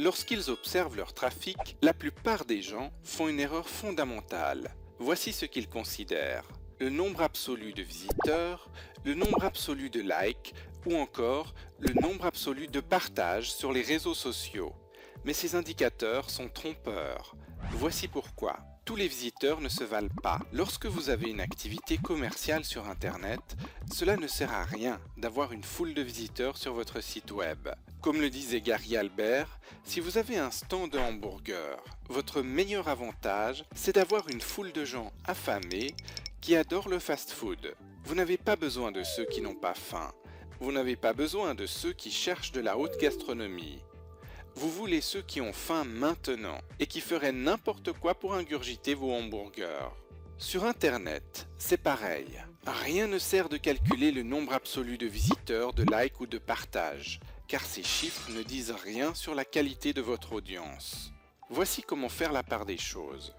Lorsqu'ils observent leur trafic, la plupart des gens font une erreur fondamentale. Voici ce qu'ils considèrent. Le nombre absolu de visiteurs, le nombre absolu de likes ou encore le nombre absolu de partages sur les réseaux sociaux. Mais ces indicateurs sont trompeurs. Voici pourquoi. Tous les visiteurs ne se valent pas. Lorsque vous avez une activité commerciale sur Internet, cela ne sert à rien d'avoir une foule de visiteurs sur votre site web. Comme le disait Gary Albert, si vous avez un stand de hamburger, votre meilleur avantage, c'est d'avoir une foule de gens affamés qui adorent le fast-food. Vous n'avez pas besoin de ceux qui n'ont pas faim. Vous n'avez pas besoin de ceux qui cherchent de la haute gastronomie. Vous voulez ceux qui ont faim maintenant et qui feraient n'importe quoi pour ingurgiter vos hamburgers. Sur Internet, c'est pareil. Rien ne sert de calculer le nombre absolu de visiteurs, de likes ou de partages, car ces chiffres ne disent rien sur la qualité de votre audience. Voici comment faire la part des choses.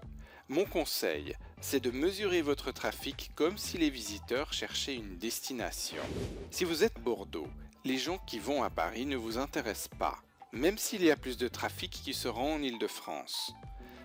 Mon conseil, c'est de mesurer votre trafic comme si les visiteurs cherchaient une destination. Si vous êtes Bordeaux, les gens qui vont à Paris ne vous intéressent pas même s'il y a plus de trafic qui se rend en Île-de-France.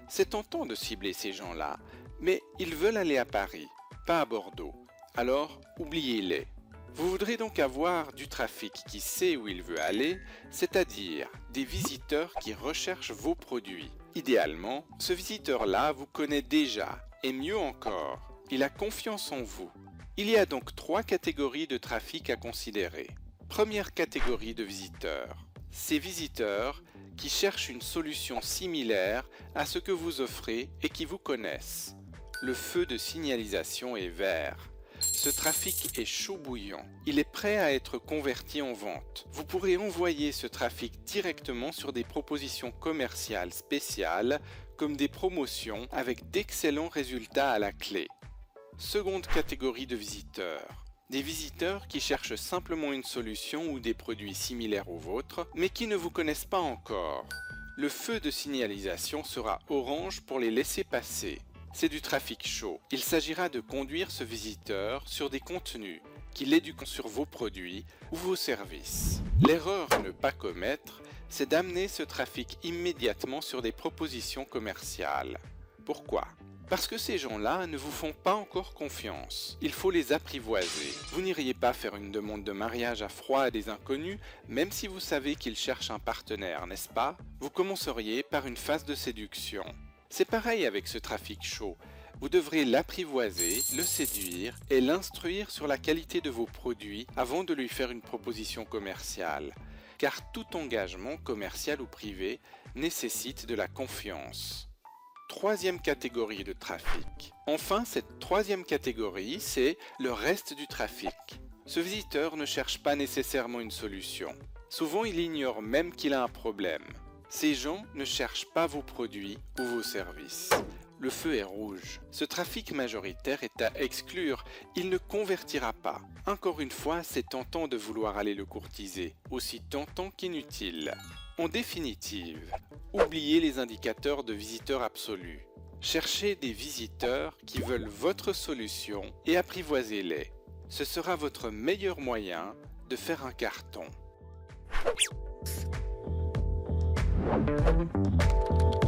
C'est tentant de cibler ces gens-là, mais ils veulent aller à Paris, pas à Bordeaux. Alors, oubliez-les. Vous voudrez donc avoir du trafic qui sait où il veut aller, c'est-à-dire des visiteurs qui recherchent vos produits. Idéalement, ce visiteur-là vous connaît déjà, et mieux encore, il a confiance en vous. Il y a donc trois catégories de trafic à considérer. Première catégorie de visiteurs, ces visiteurs qui cherchent une solution similaire à ce que vous offrez et qui vous connaissent. Le feu de signalisation est vert. Ce trafic est chaud bouillant. Il est prêt à être converti en vente. Vous pourrez envoyer ce trafic directement sur des propositions commerciales spéciales comme des promotions avec d'excellents résultats à la clé. Seconde catégorie de visiteurs des visiteurs qui cherchent simplement une solution ou des produits similaires aux vôtres, mais qui ne vous connaissent pas encore. Le feu de signalisation sera orange pour les laisser passer. C'est du trafic chaud. Il s'agira de conduire ce visiteur sur des contenus qui l'éduquent sur vos produits ou vos services. L'erreur à ne pas commettre, c'est d'amener ce trafic immédiatement sur des propositions commerciales. Pourquoi? Parce que ces gens-là ne vous font pas encore confiance. Il faut les apprivoiser. Vous n'iriez pas faire une demande de mariage à froid à des inconnus, même si vous savez qu'ils cherchent un partenaire, n'est-ce pas? Vous commenceriez par une phase de séduction. C'est pareil avec ce trafic chaud. Vous devrez l'apprivoiser, le séduire et l'instruire sur la qualité de vos produits avant de lui faire une proposition commerciale. Car tout engagement, commercial ou privé, nécessite de la confiance troisième catégorie de trafic. Enfin, cette troisième catégorie, c'est le reste du trafic. Ce visiteur ne cherche pas nécessairement une solution. Souvent, il ignore même qu'il a un problème. Ces gens ne cherchent pas vos produits ou vos services. Le feu est rouge. Ce trafic majoritaire est à exclure. Il ne convertira pas. Encore une fois, c'est tentant de vouloir aller le courtiser, aussi tentant qu'inutile. En définitive, oubliez les indicateurs de visiteurs absolus. Cherchez des visiteurs qui veulent votre solution et apprivoisez-les. Ce sera votre meilleur moyen de faire un carton. Thank you.